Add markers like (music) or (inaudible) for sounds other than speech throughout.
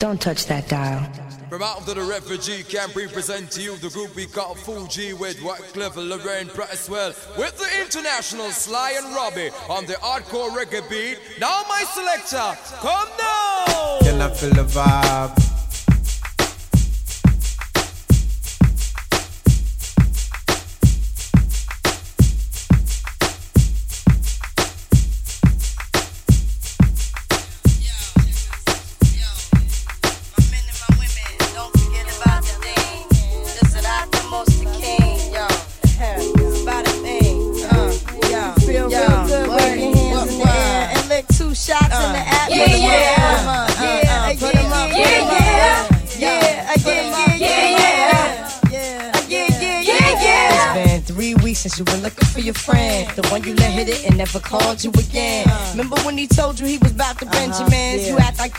Don't touch that dial. From out of the refugee camp, we present to you the group we call Fugees with White Wyclef, Lorraine, Presswell, with the international Sly and Robbie on the hardcore reggae beat. Now, my selector, come now! Can I feel the vibe?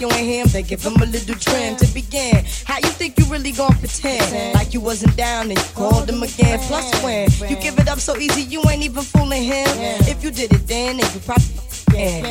You ain't him, they give him a little trim to begin. How you think you really gonna pretend? Like you wasn't down and you called him again. Plus when you give it up so easy, you ain't even fooling him. If you did it then, then you probably yeah.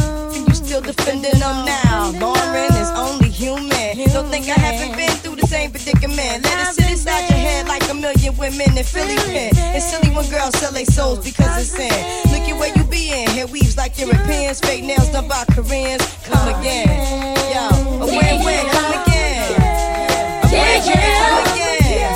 still defending them now. Lauryn is only human. Don't think I haven't been through the same predicament. Let it sit inside your head like a million women in Philly pen. It's silly when girls sell their souls because it's sin. Look at where you be in. Hair weaves like Europeans, fake nails done by Koreans. Come again. Yo, a win-win, come again. A win-win, come again.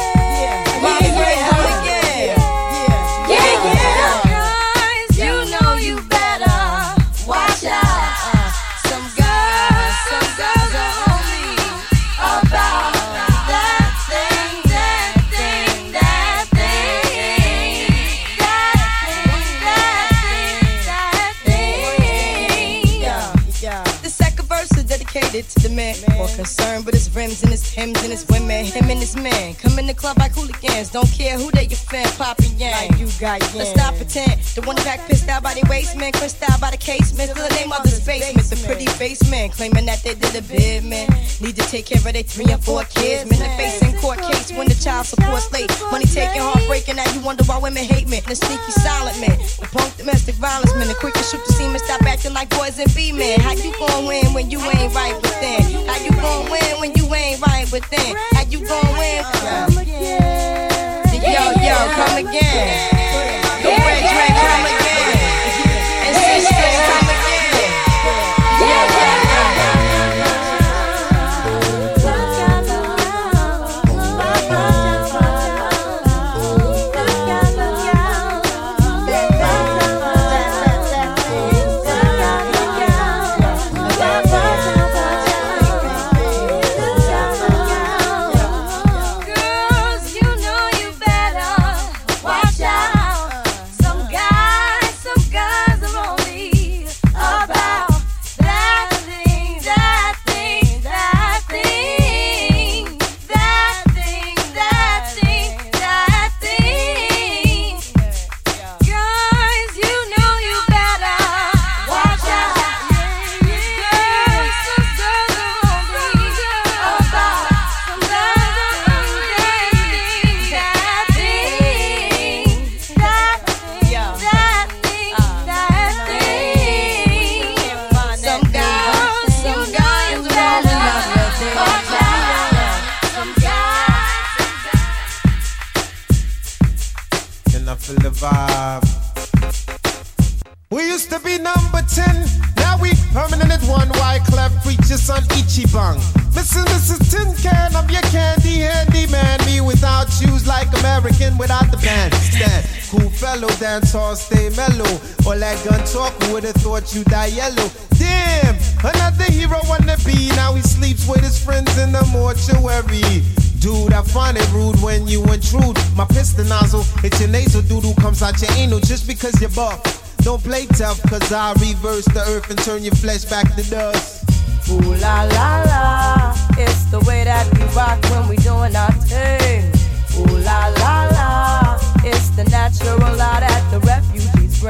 To the man. More concerned with his rims and his hymns and his women. Him and his man. Come in the club like hooligans. Don't care who they fan. Poppin' yang. Like you got yang. Let's stop pretend. The one back pissed out by the waistman. Crissed out by the casement. Still the name of the spaceman. The pretty face man. Claiming that they did a bid, man. Need to take care of their three and four kids. Man, the face in court case when the child support's late. Money taking, heartbreaking. Now you wonder why women hate me. The sneaky silent man. The punk domestic violence man. The quick to shoot the semen. Stop acting like boys and be men. How you gon' win when you ain't right within? How you gon' win when you ain't right within? How you gon' win? Come again. Yo, yo, come again. The red drink, come again. Because you're buff. Don't play tough, cause I reverse the earth and turn your flesh back to dust. Ooh la la la, it's the way that we rock when we doing our thing. Ooh la la la, it's the natural law that the refugees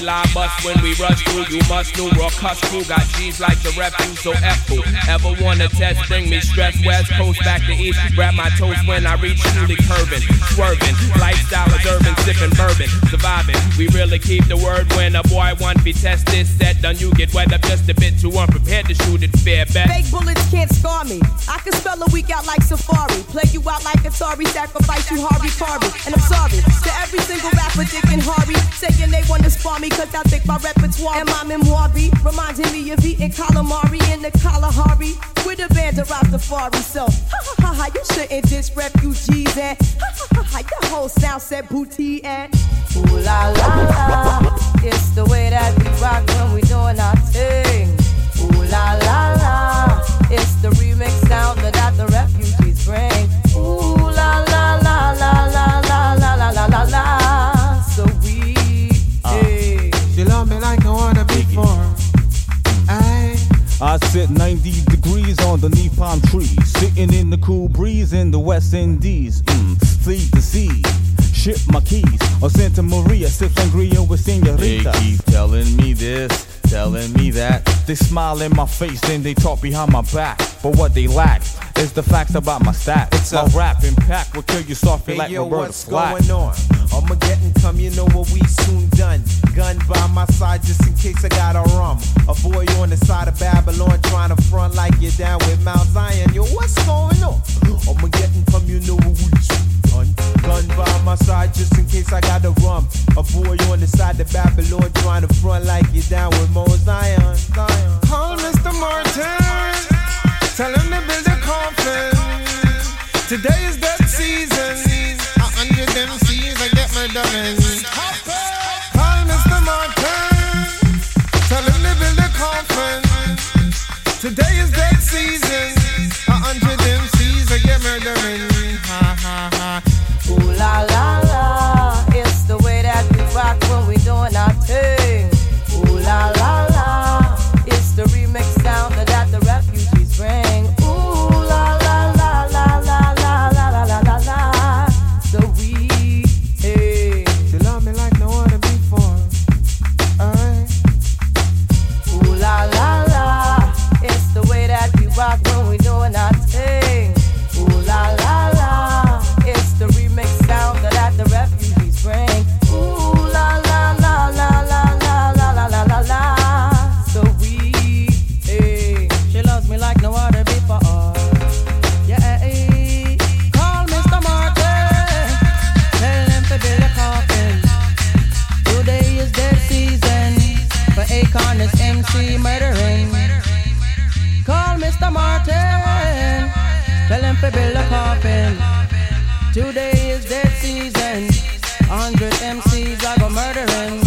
us when we rush through. You must know raw cuss crew got G's like the refuse, so F Ever wanna test, bring me stress. West Coast back to East, grab my toes when I reach truly curving, swerving. Lifestyle is urban, sipping bourbon, surviving. We really keep the word when a boy want be tested. Set done, you get wet up just a bit too unprepared to shoot it fair bet. Fake bullets can't scar me. I can spell a week out like Safari. Play you out like a Atari, sacrifice you Harvey Carvey. And I'm sorry to every single rapper, Dick and Harvey, saying they wanna spar cause I think my repertoire and my memoir be reminding me of eating calamari in the Kalahari with a band of Rastafari. So, ha ha ha ha, you shouldn't diss refugees and ha ha ha ha, your whole sound set booty and ooh la la la. It's the way that we rock when we doing our thing. Ooh la la la. It's the remix sound that the refugees bring. I sit 90 degrees underneath palm trees, sitting in the cool breeze in the West Indies. Mm, feed the sea, ship my keys, or Santa Maria, sip sangria with senorita. They keep telling me this, telling me that. They smile in my face, then they talk behind my back. But what they lack is the facts about my stats. It's my a- rap impact will kill you softly Hey like yo, Roberta what's Flack. going on? Armageddon come, you know what we soon done. Gun by my side just in case I got a rum. A boy on the side of Babylon trying to front like you're down with Mount Zion. Yo, what's going on? Armageddon come, you know what we soon done. Gun by my side just in case I got a rum. A boy on the side of Babylon trying to front like you're down with Mount Call Mr. Martin. Tell him to build a coffin. Today is that season. Hundred MCs, I get my diamonds. Call Mr. Martin. Tell him to build a coffin. Today is Akon is MC murdering. Call Mr. Martin, tell him to build a coffin. Today is dead season. A hundred MCs I go murdering,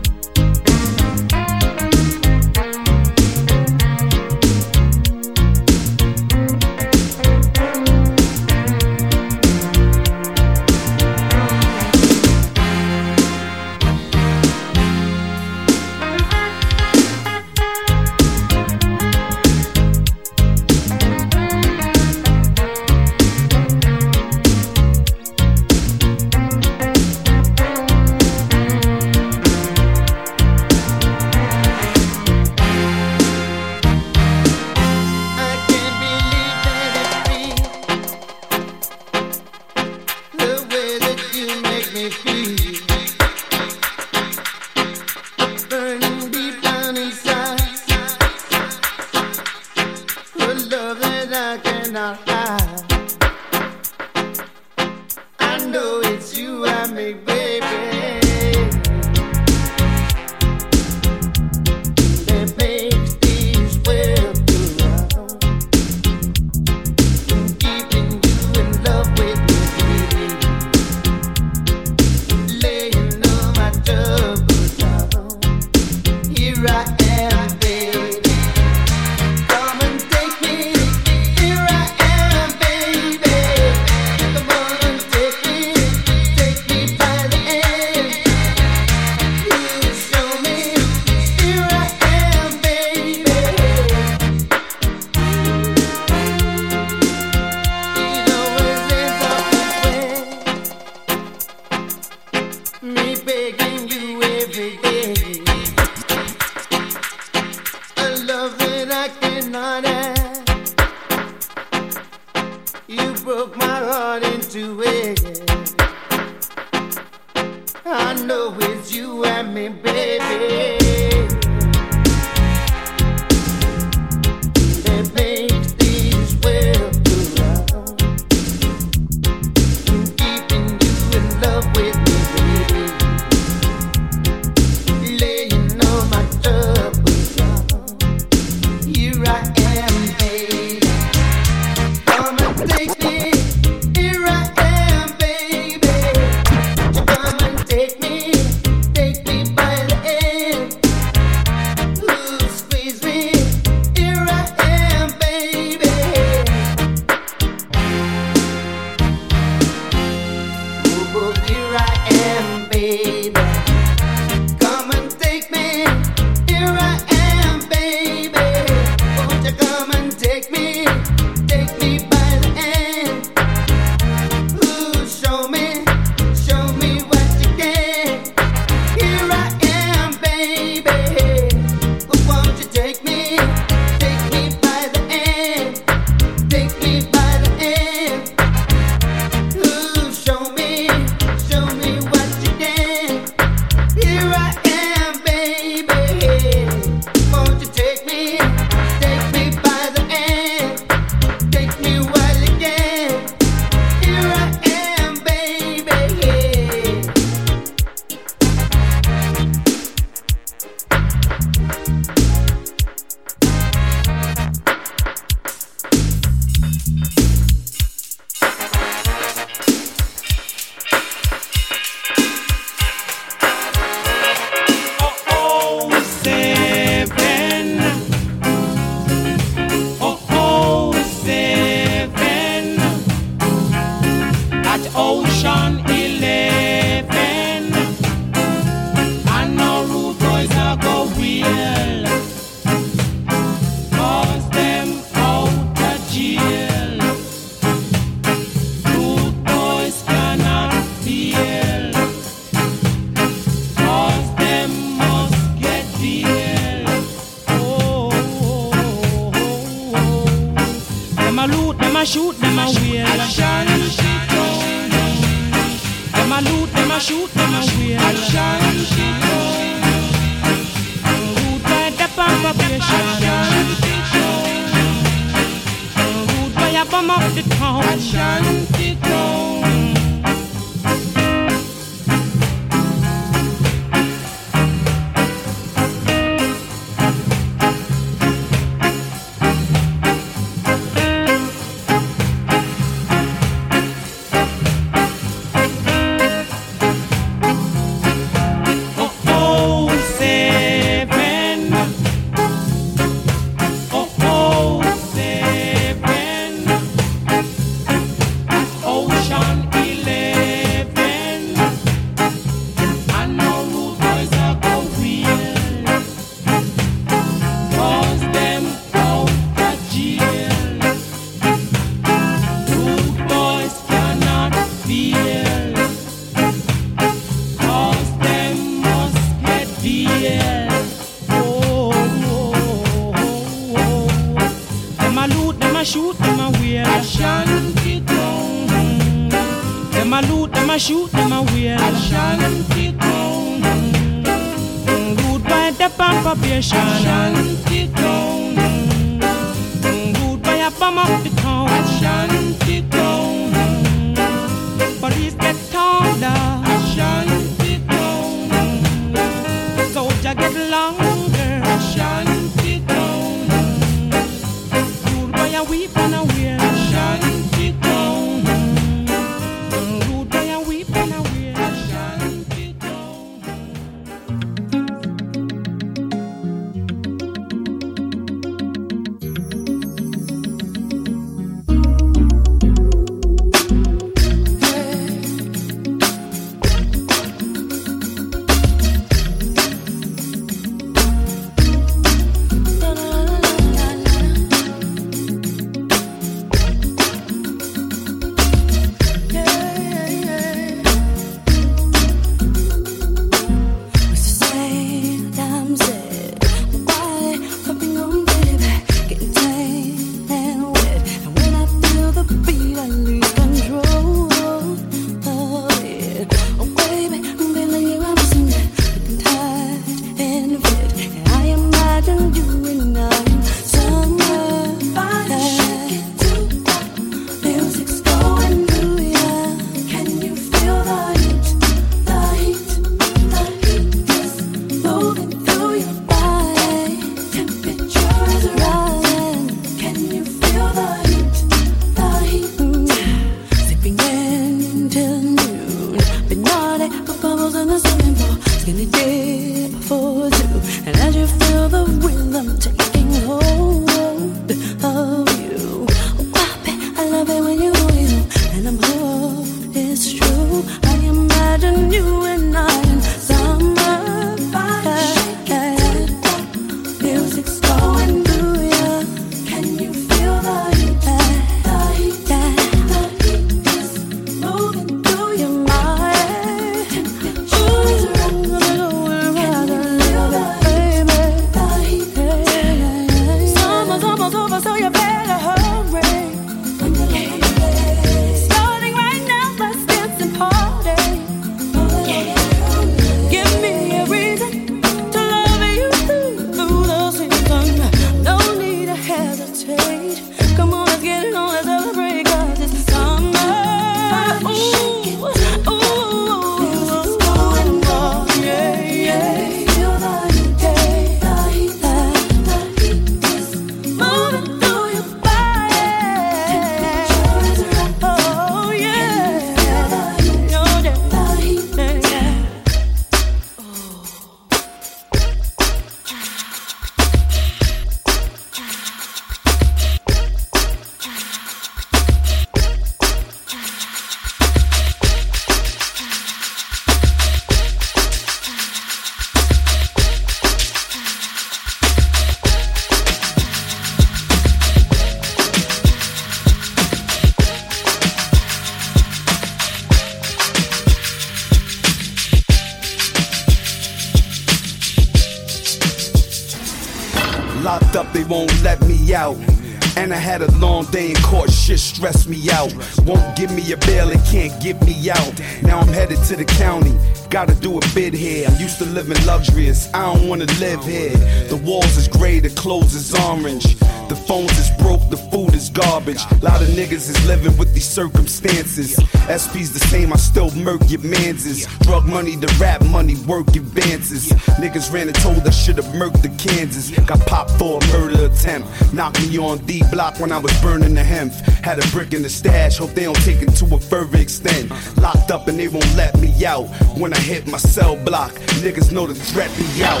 used to living luxurious. I don't wanna live here. The walls is gray, the clothes is orange. The phones is broke, the food is garbage. A lot of niggas is living with these circumstances. SP's the same, I still murk your manses. Drug money, the rap money, work advances. Niggas ran and told I should've murked the Kansas. Got popped for a murder attempt. Knocked me on D block when I was burning the hemp. Had a brick in the stash, hope they don't take it to a further extent. Locked up and they won't let me out. When I hit my cell block, niggas know the threat be out.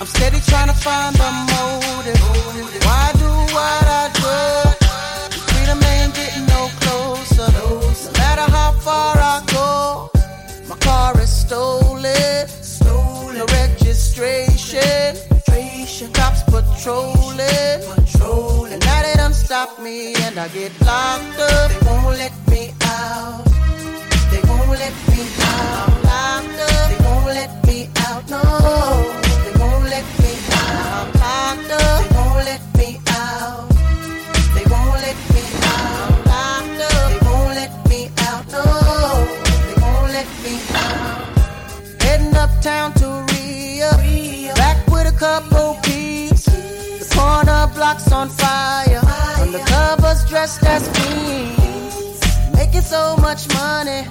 I'm steady trying to find the motive. Why do what I and I get locked up. They won't let me out. They won't let me out. I'm locked up. They won't let me out. No. They won't let me out. I'm locked up. They won't let me out. They won't let me out. I'm locked up. They won't let me out. No. They won't let me out. Heading uptown to Rio. Back with a couple peeps. The corner blocks on fire. Undercovers dressed as. Making so much money.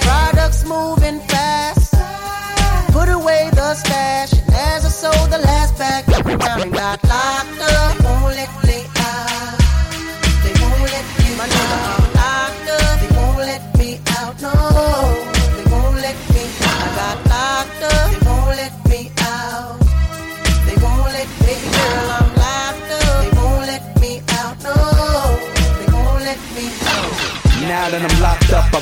Products moving fast. Put away the stash. And as I sold the last pack,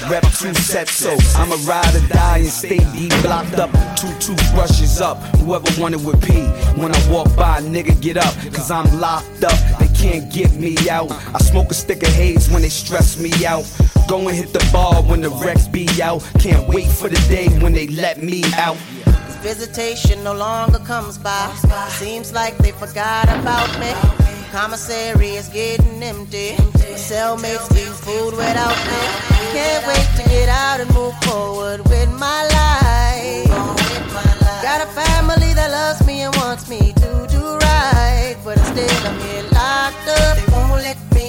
Rep two sets, so I'ma ride or die and stay deep blocked up. Two toothbrushes up, whoever wanted with P. When I walk by, nigga get up, cause I'm locked up. They can't get me out. I smoke a stick of haze when they stress me out. Go and hit the bar when the Rex be out. Can't wait for the day when they let me out. Visitation no longer comes by. Seems like they forgot about me. Commissary is getting empty. Cellmates leave food without me. Can't wait to get out and move forward with my life. Got a family that loves me and wants me to do right. But instead, I'm here locked up. They won't let me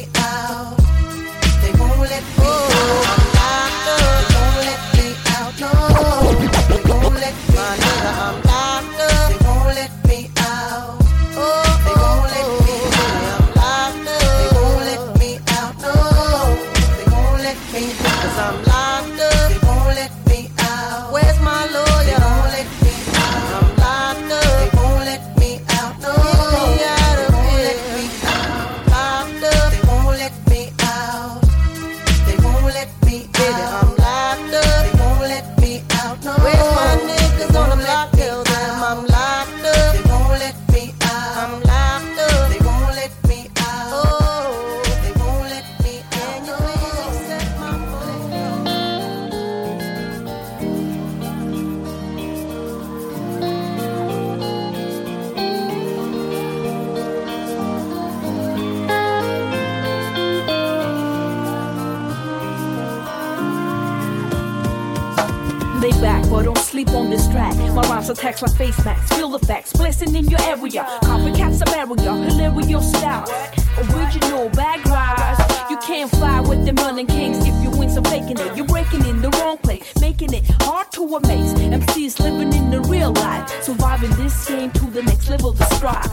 My rhymes attacks like face masks. Feel the facts, blessing in your area. Copycats a barrier, hilarious style. Original bag rise. You can't fly with them running kings if you win some faking it. You're breaking in the wrong place, making it hard to amaze. MCs living in the real life, surviving this game to the next level to strive.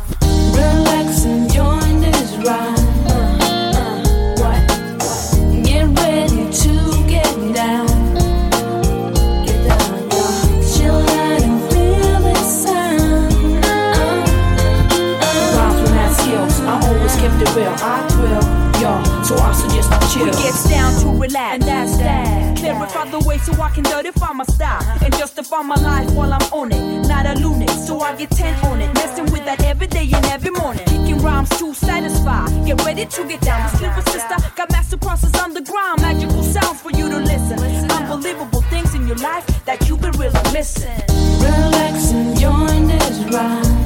Relax and join this ride. Uh, uh, what? Get ready to get down. Kept it real. I thrill, y'all. So I suggest you chill. We gets down to relax, and that's that. Clarify the way so I can certify my style and justify my life while I'm on it. Not a lunatic, so I get 10 on it. Messing with that every day and every morning. Kicking rhymes to satisfy. Get ready to get down. This little sister got master process underground. Magical sounds for you to listen. Unbelievable things in your life that you've been really missing. Relax and join this ride.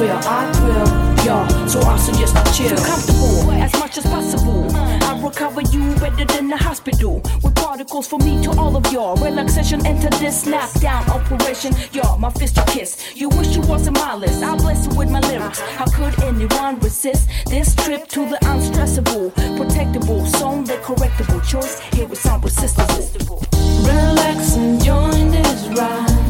will, I will, yeah. So I suggest I chill. Feel comfortable as much as possible. I recover you better than the hospital. With particles for me to all of y'all. Relaxation, enter this knockdown operation. Y'all, my fist you kiss. You wish you wasn't my list. I bless you with my lyrics. How could anyone resist this trip to the unstressable, protectable, song the correctable choice? Here with sound resistible. Relax and join this ride.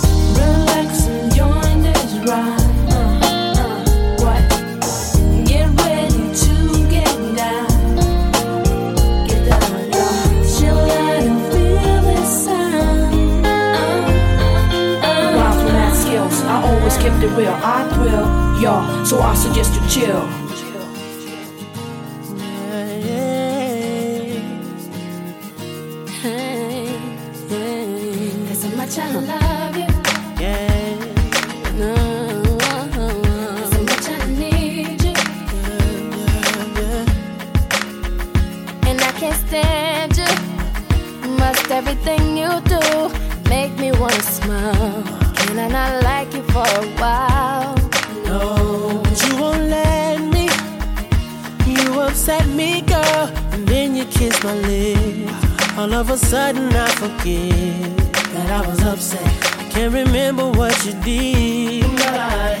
y'all, so I suggest you chill. of a sudden I forget that I was upset. I can't remember what you did. But I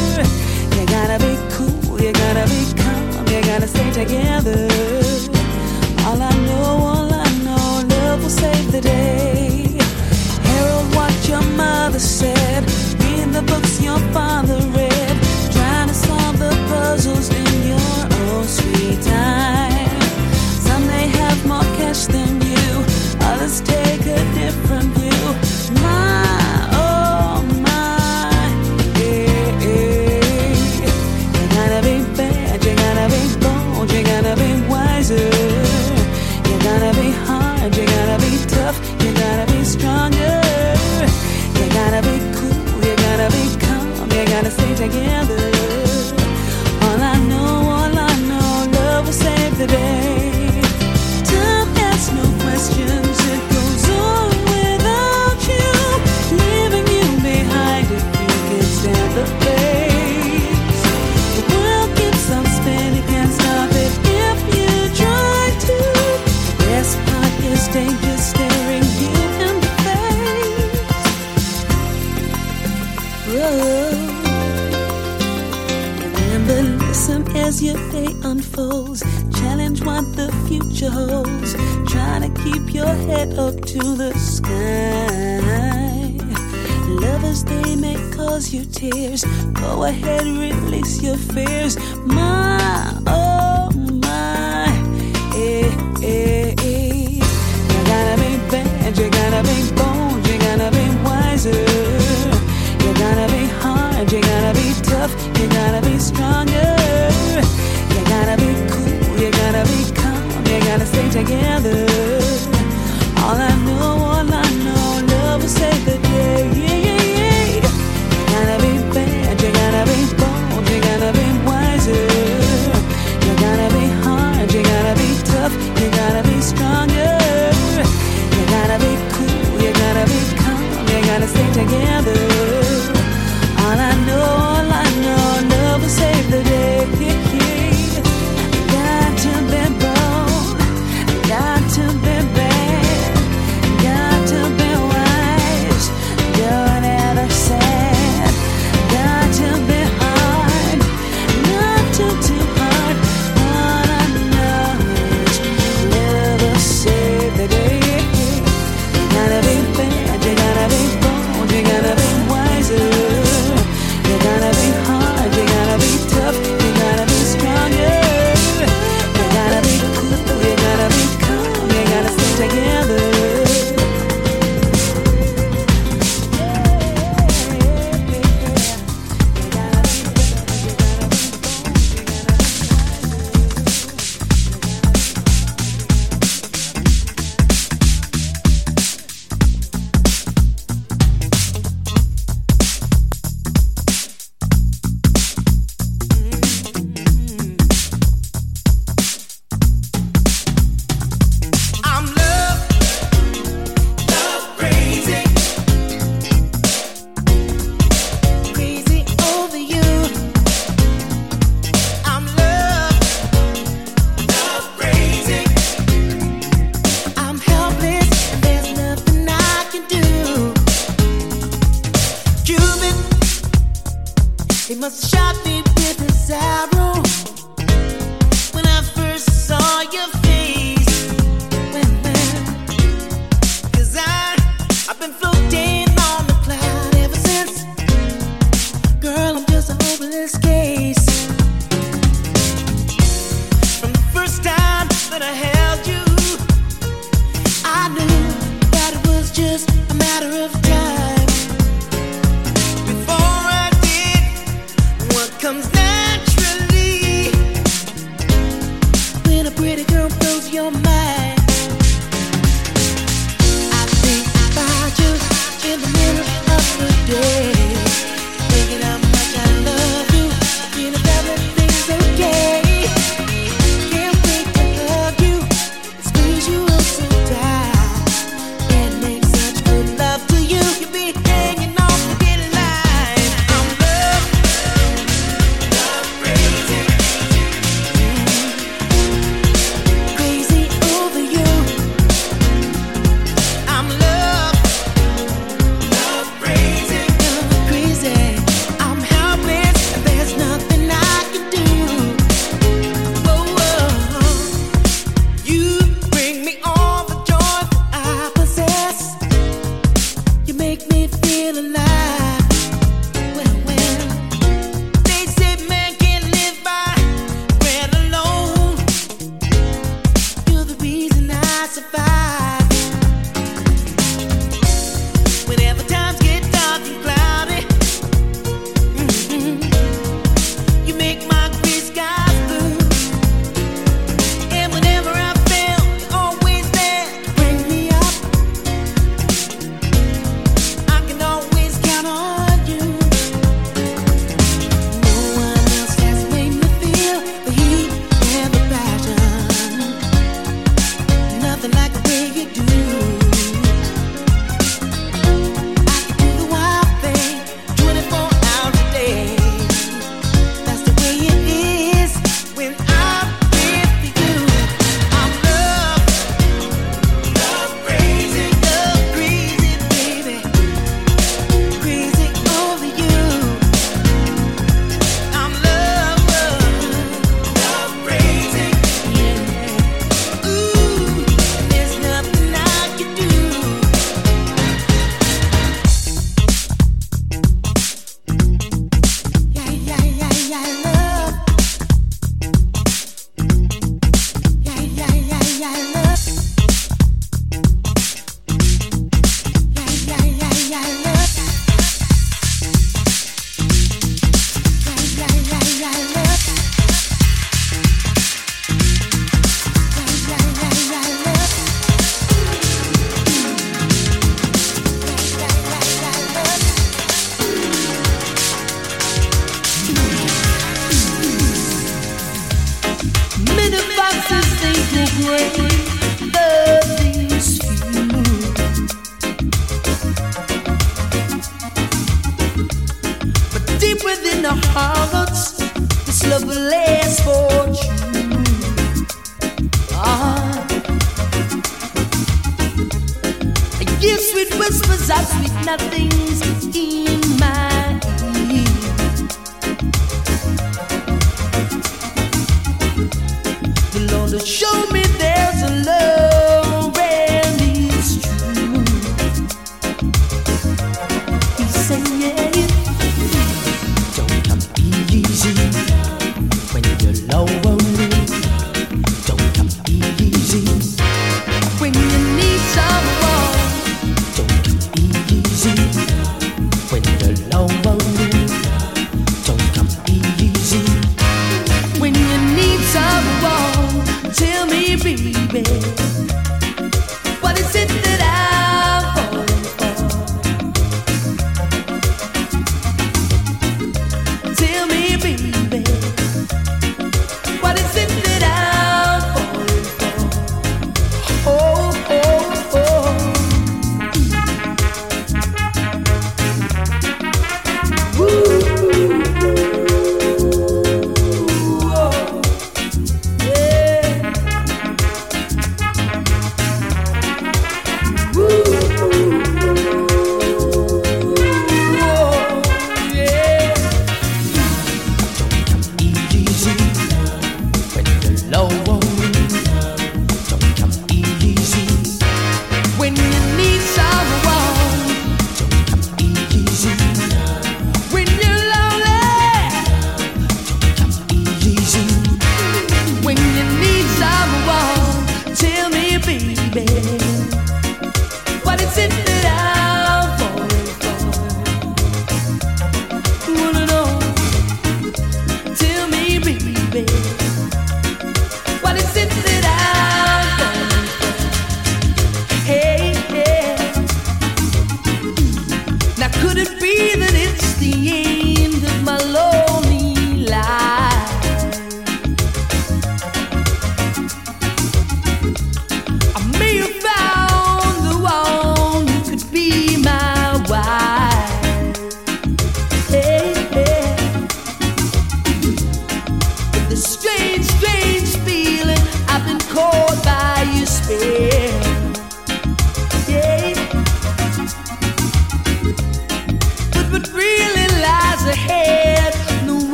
You gotta be cool, you gotta be calm, you gotta stay together. All I know, all I know, love will save the day. Harold, what your mother said, read the books your father read, trying to solve the puzzles in your own sweet time. your hopes, trying to keep your head up to the sky. Lovers, they may cause you tears. Go ahead, release your fears. My together.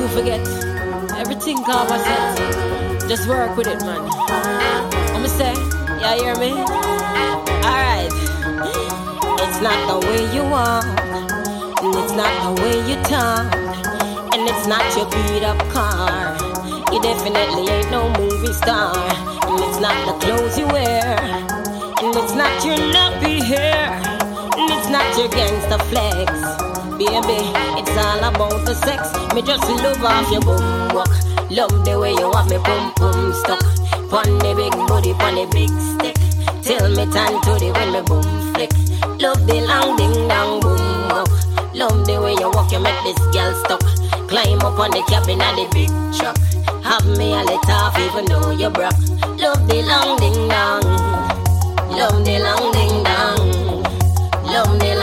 You forget. Everything conversate. Just work with it, man. I'ma say, yeah, hear me? Alright. It's not the way you walk, and it's not the way you talk, and it's not your beat up car. You definitely ain't no movie star, and it's not the clothes you wear, and it's not your nappy hair, and it's not your gangster flex. Baby, it's all about the sex. Me just love off your boom wuk. Love the way you have me boom boom stuck. Pon the big booty, pon the big stick. Till me turn to the when me boom flick. Love the long ding dong boom wuk. Love the way you walk, you make this girl stuck. Climb up on the cabin of the big truck. Have me a let off even though you're broke. Love the long ding dong. Love the long ding dong. Love the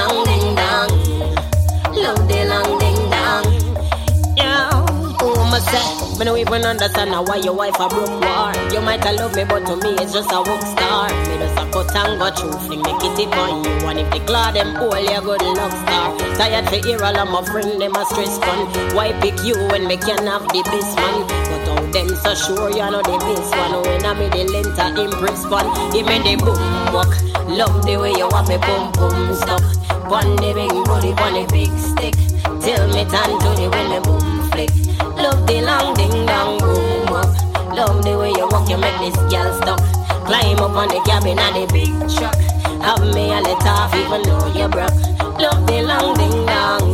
must say? Me no even understand why your wife a broke war. You might a love me, but to me it's just a work star. Me just a cut and go through, fling me kitty on you. And if the claw them all, you good luck star. Tired for hear all of my friend them a stress fun. Why pick you when me can have the best man? But how them so sure you know the best one. When I'm in the length of impress one, give me the boom wuk. Love the way you want me boom boom stuck. One the big booty, one the big stick. Till me turn to the when me boom flick. Love the long ding dong boom up. Love the way you walk, you make this girl stop. Climb up on the cabin of the big truck. Have me a let off even though you're broke. Love the long ding dong.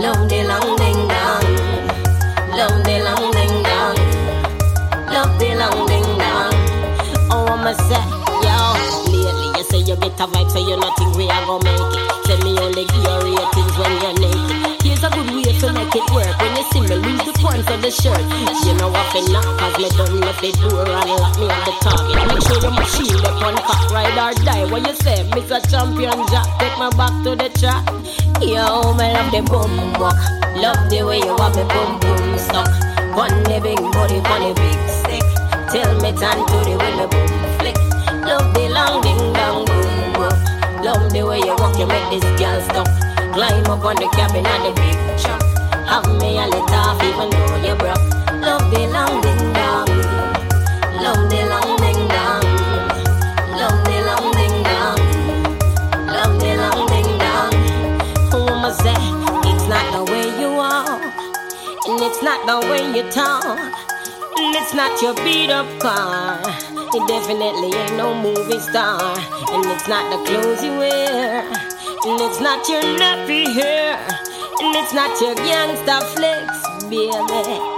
Love the long ding dong. Love the long ding dong. Love the long ding dong. Oh, I'ma say, yo, lately you say you get a vibe, so you nothing we are gonna make it. Say me only give you ratings when you're to make it work. When you see me lose the points of the shirt, you know what finna cause me done left the door and lock me at the target. Make sure your machine up on cock, ride or die. What you say, Mr. Champion Jack, take me back to the track. Yo, me love the boom wuk. Love the way you have me boom boom stuck. On the big body, on the big stick. Till me turn to the way me boom flick. Love the long ding dong boom wuk. Love the way you walk, you make this girl stop. Climb up on the cabin of the big truck. Have me a let off even though you're broke. Love the long ding dong. Love the long ding dong. Love the long ding dong. Love the long ding dong. Who say? It's not the way you are. And it's not the way you talk. And it's not your beat up car. It definitely ain't no movie star. And it's not the clothes you wear. And it's not your nappy hair. And it's not your gangsta flicks, baby.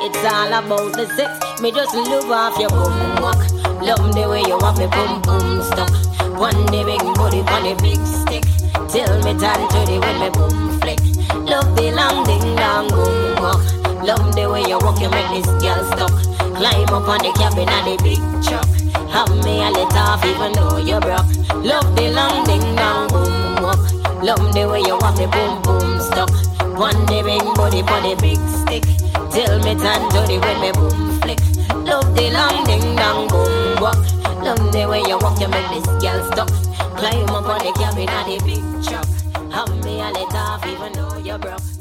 It's all about the sex. Me just love off your boom wuk. Love the way you want me boom boom stuck. One day big booty on the big stick. Till me turn to the when me boom flick. Love the long ding dong boom wuk. Love the way you walk, you make this girl stop. Climb up on the cabin of the big truck. Have me a let off even though you're broke. Love the long ding dong boom wuk. Love the way you walk, me boom boom stuck. One day big body for the big stick. Till me turn the when me boom flick. Love the long ding dong boom wuk. Love the way you walk, you make this girl stop. Climb up on the cabin of the big truck. Have me a let off even though you're broke.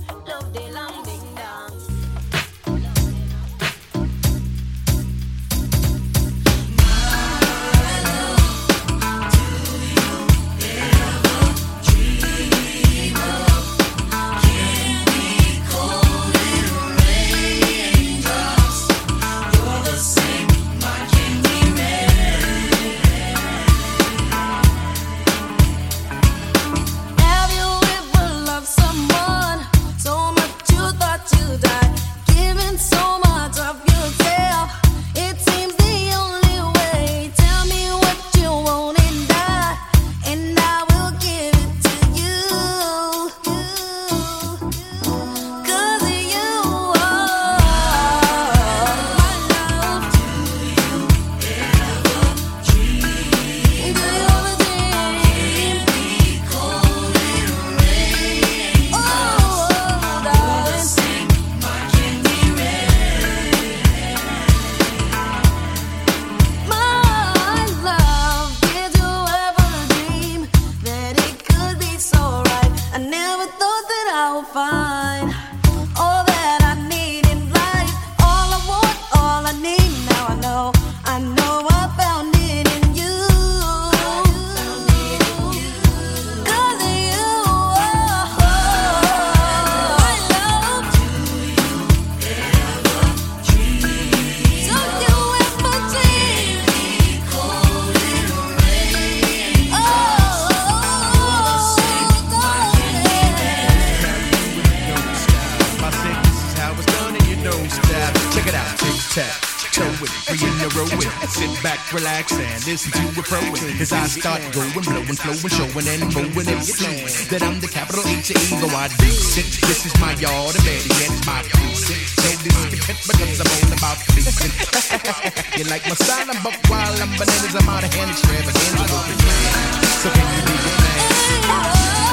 Relax, and listen to it pro. As I start going, blowing, flowing, showing, and moving and see that I'm the capital H E go I do it. This is my yard, and better yet, my precinct. So discontent because I'm all about pleasing. (laughs) you like my style, I'm buck while I'm bananas, I'm out of hand, extravaganza. So can you do your thing?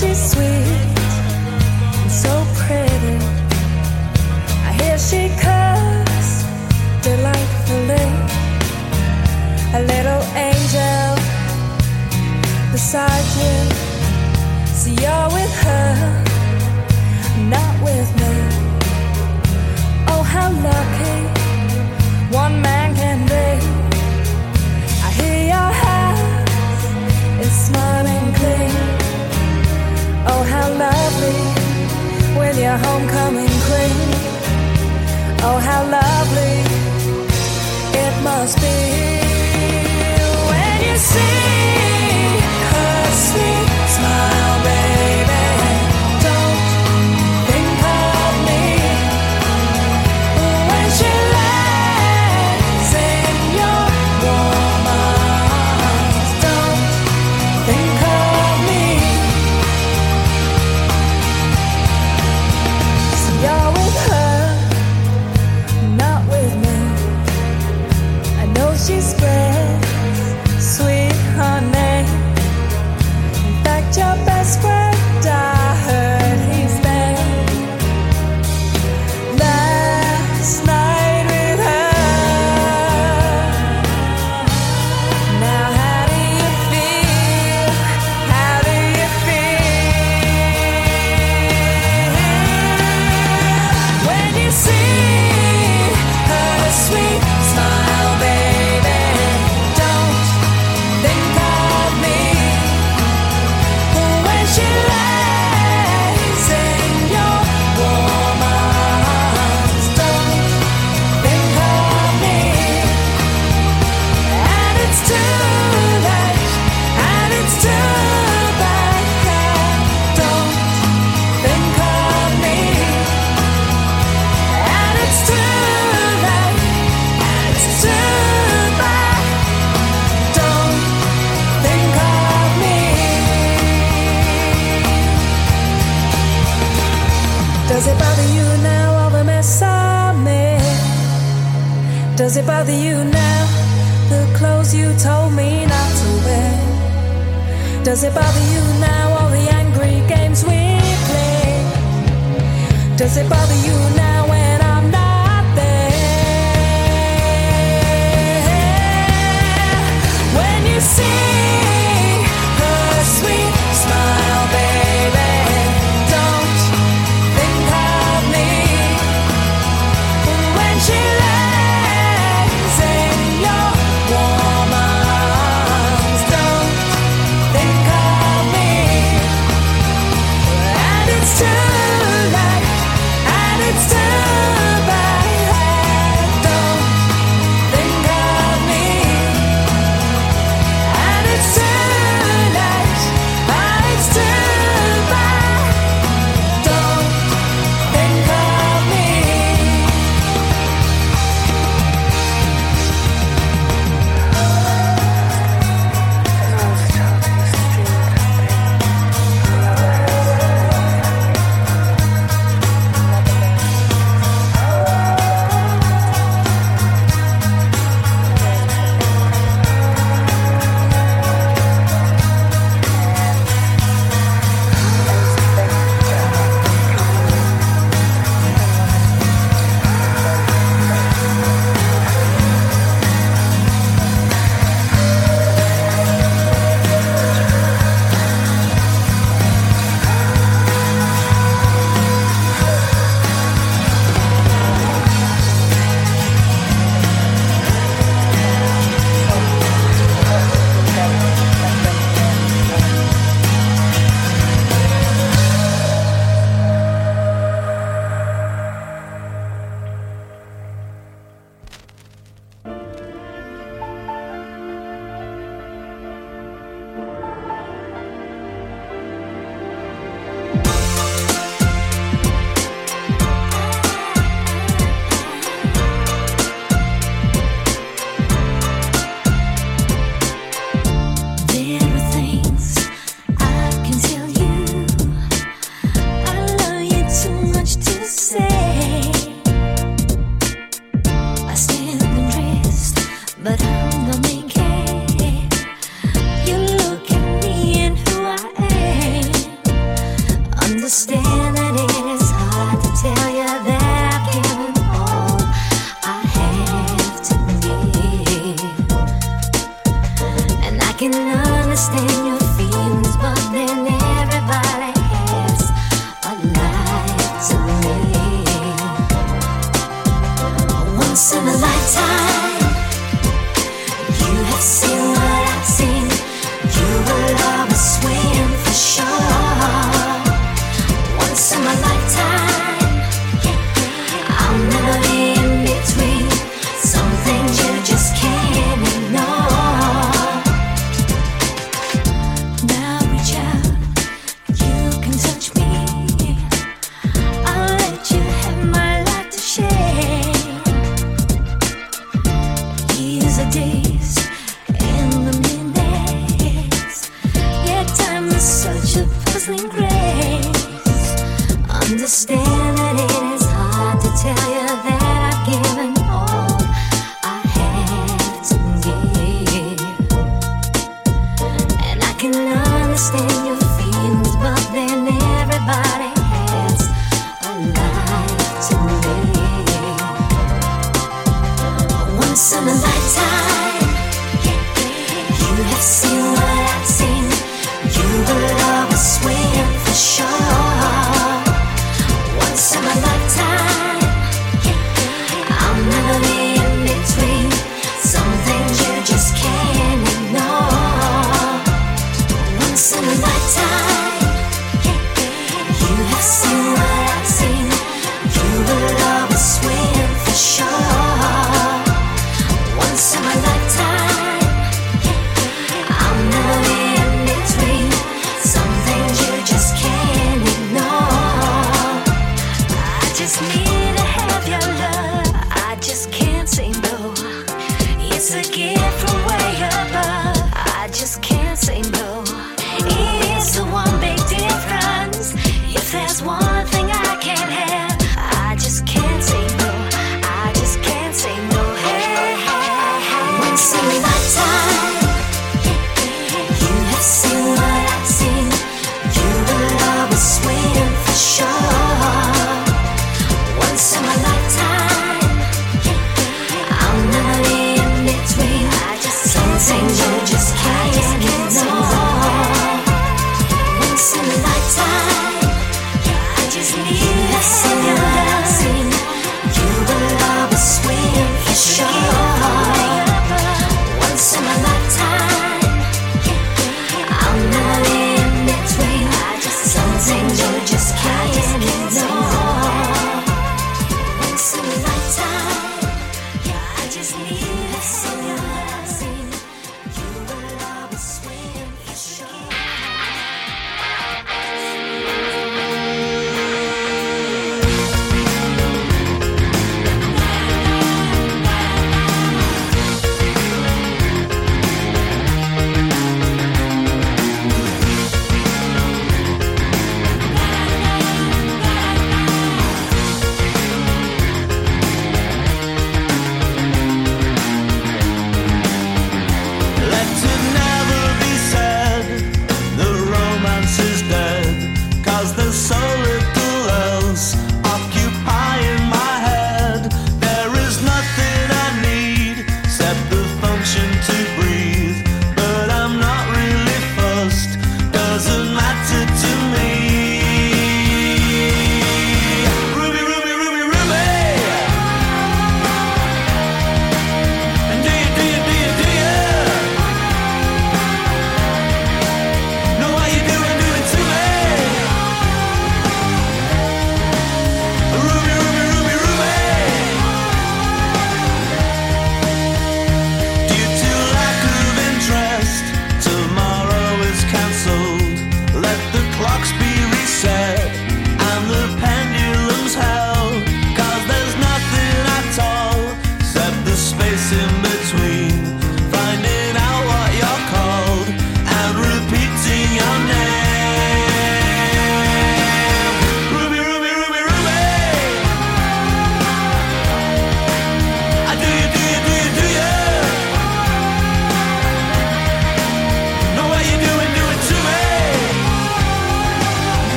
She's sweet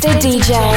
Mr. DJ.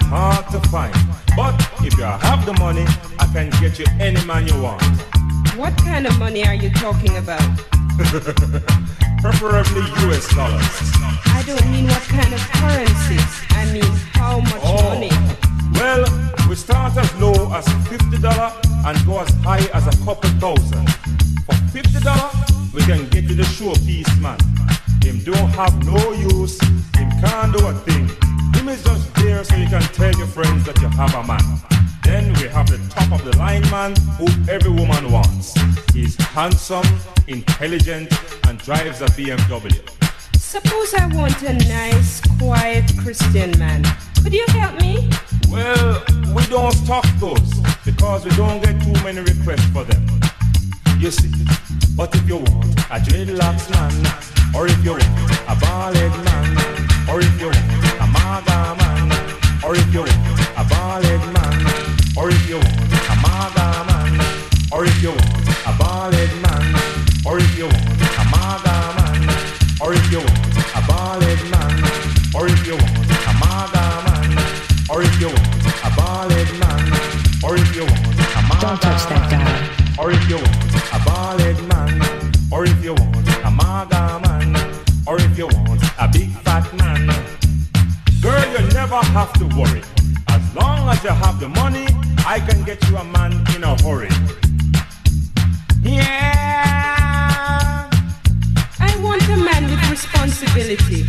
Is hard to find. But if you have the money, I can get you any man you want. What kind of money are you talking about? (laughs) Preferably US dollars. Handsome, intelligent, and drives a BMW. Suppose I want a nice, quiet Christian man. Could you help me? Well, we don't stock those because we don't get too many requests for them. You see, but if you want a dreadlocks man, or if you want a bald man, or if you want a maga man, or if you want a bald man, or if you want a maga man, or if you want a bald man, or if you want a maga man, or if you want a bald man, or if you want a maga man, or if you want a bald man, or if you want a maga Don't touch that guy. or if you want a bald man, or if you want a maga man, or if you want a big fat man. Girl, you never have to worry. As long as you have the money, I can get you a man in a hurry. Yeah. I want a man with responsibility.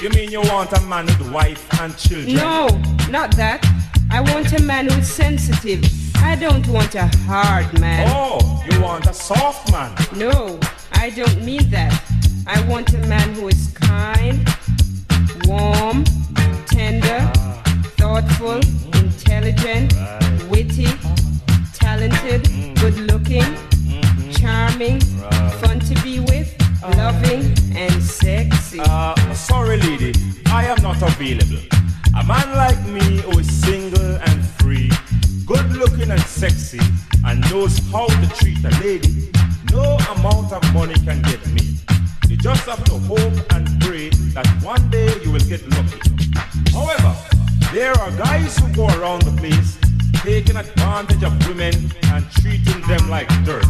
You mean you want a man with wife and children? No, not that. I want a man who's sensitive. I don't want a hard man. Oh, you want a soft man? No, I don't mean that. I want a man who is kind, warm, tender, ah. thoughtful, mm-hmm. intelligent, witty, talented, mm-hmm. good looking, charming, fun to be with, loving, and sexy. Uh, sorry, lady, I am not available. A man like me who is single and free, good looking and sexy, and knows how to treat a lady, no amount of money can get me. You just have to hope and pray that one day you will get lucky. However, there are guys who go around the place taking advantage of women and treating them like dirt.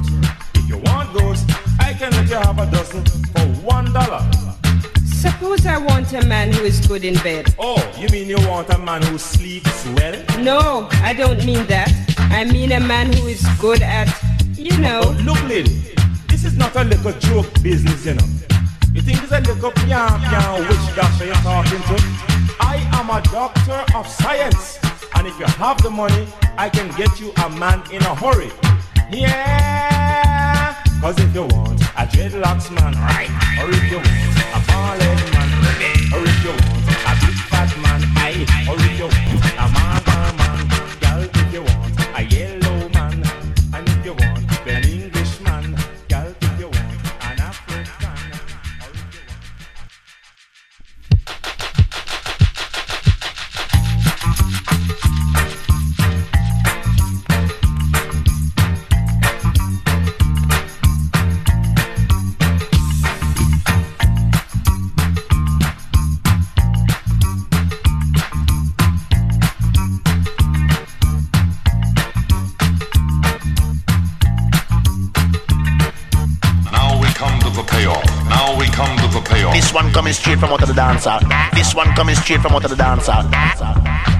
You have a dozen for one dollar. Suppose I want a man who is good in bed. Oh, you mean you want a man who sleeps well? No, I don't mean that. I mean a man who is good at, you know. Oh, look, lady, this is not a little joke business, you know. You think it's a little pian pian witch doctor you're talking to? I am a doctor of science, and if you have the money, I can get you a man in a hurry. Yeah, cause if you want a dreadlocks man, right? Or if you want a bald man, or if you want a big fat man, aye, or if you want from out of the dancer. This one coming straight from out of the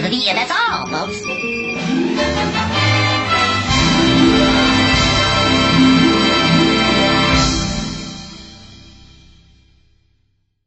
The that's all, folks.